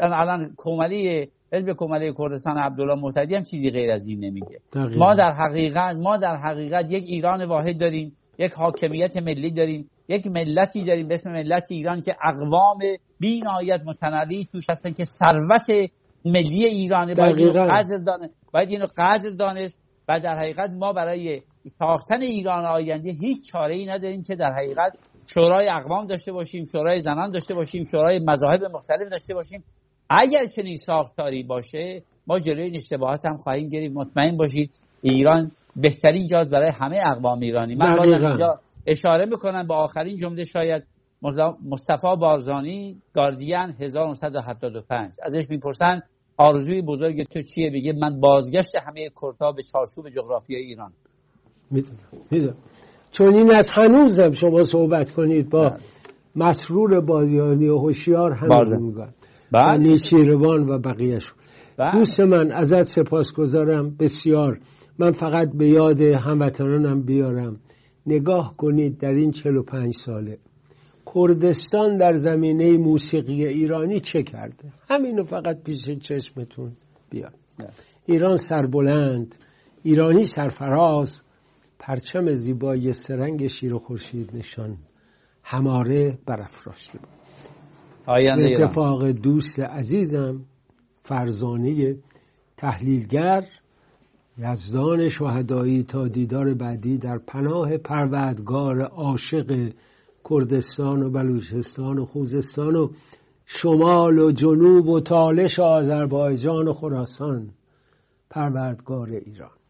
الان کوملی حزب کوملی کردستان عبدالله معتدی هم چیزی غیر از این نمیگه. ما در حقیقت ما در حقیقت یک ایران واحد داریم یک حاکمیت ملی داریم یک ملتی داریم به اسم ملت ایران که اقوام بی نهایت متنوعی توش هستن که ثروت ملی ایرانه باید اینو قدر دانست باید اینو قدر دانست. و در حقیقت ما برای ساختن ایران آینده هیچ چاره ای نداریم که در حقیقت شورای اقوام داشته باشیم شورای زنان داشته باشیم شورای مذاهب مختلف داشته باشیم. اگر چنین ساختاری باشه ما جلوی این اشتباهات هم خواهیم گرفت. مطمئن باشید ایران بهترین جاست برای همه اقوام ایرانی. من اینجا اشاره می‌کنم به آخرین جمله شاید مصطفی بارزانی گاردین 1975 ازش می‌پرسن آرزوی بزرگ تو چیه؟ بگه من بازگشت همه کرتا به چارچوب جغرافیای ایران. می‌دونم می‌دونم. چون این از هنوزم شما صحبت کنید با بله. مسرور بازیانی و هوشیار هم میگن بله. نیچیروان و بقیهش. دوست من ازت سپاسگزارم. بسیار. من فقط به یاد هموطنانم بیارم. نگاه کنید در این 45 ساله. کردستان در زمینه موسیقی ایرانی چه کرده؟ همینو فقط پیش چشمتون بیاد ایران سربلند. ایرانی سرفراز. پرچم زیبای سرنگ شیر و خورشید نشان. هماره برافراشته. بود اتفاق دوست عزیزم فرزانه تحلیلگر یزدان شهدایی تا دیدار بعدی در پناه پروردگار عاشق کردستان و بلوچستان و خوزستان و شمال و جنوب و تالش آذربایجان و خراسان پروردگار ایران.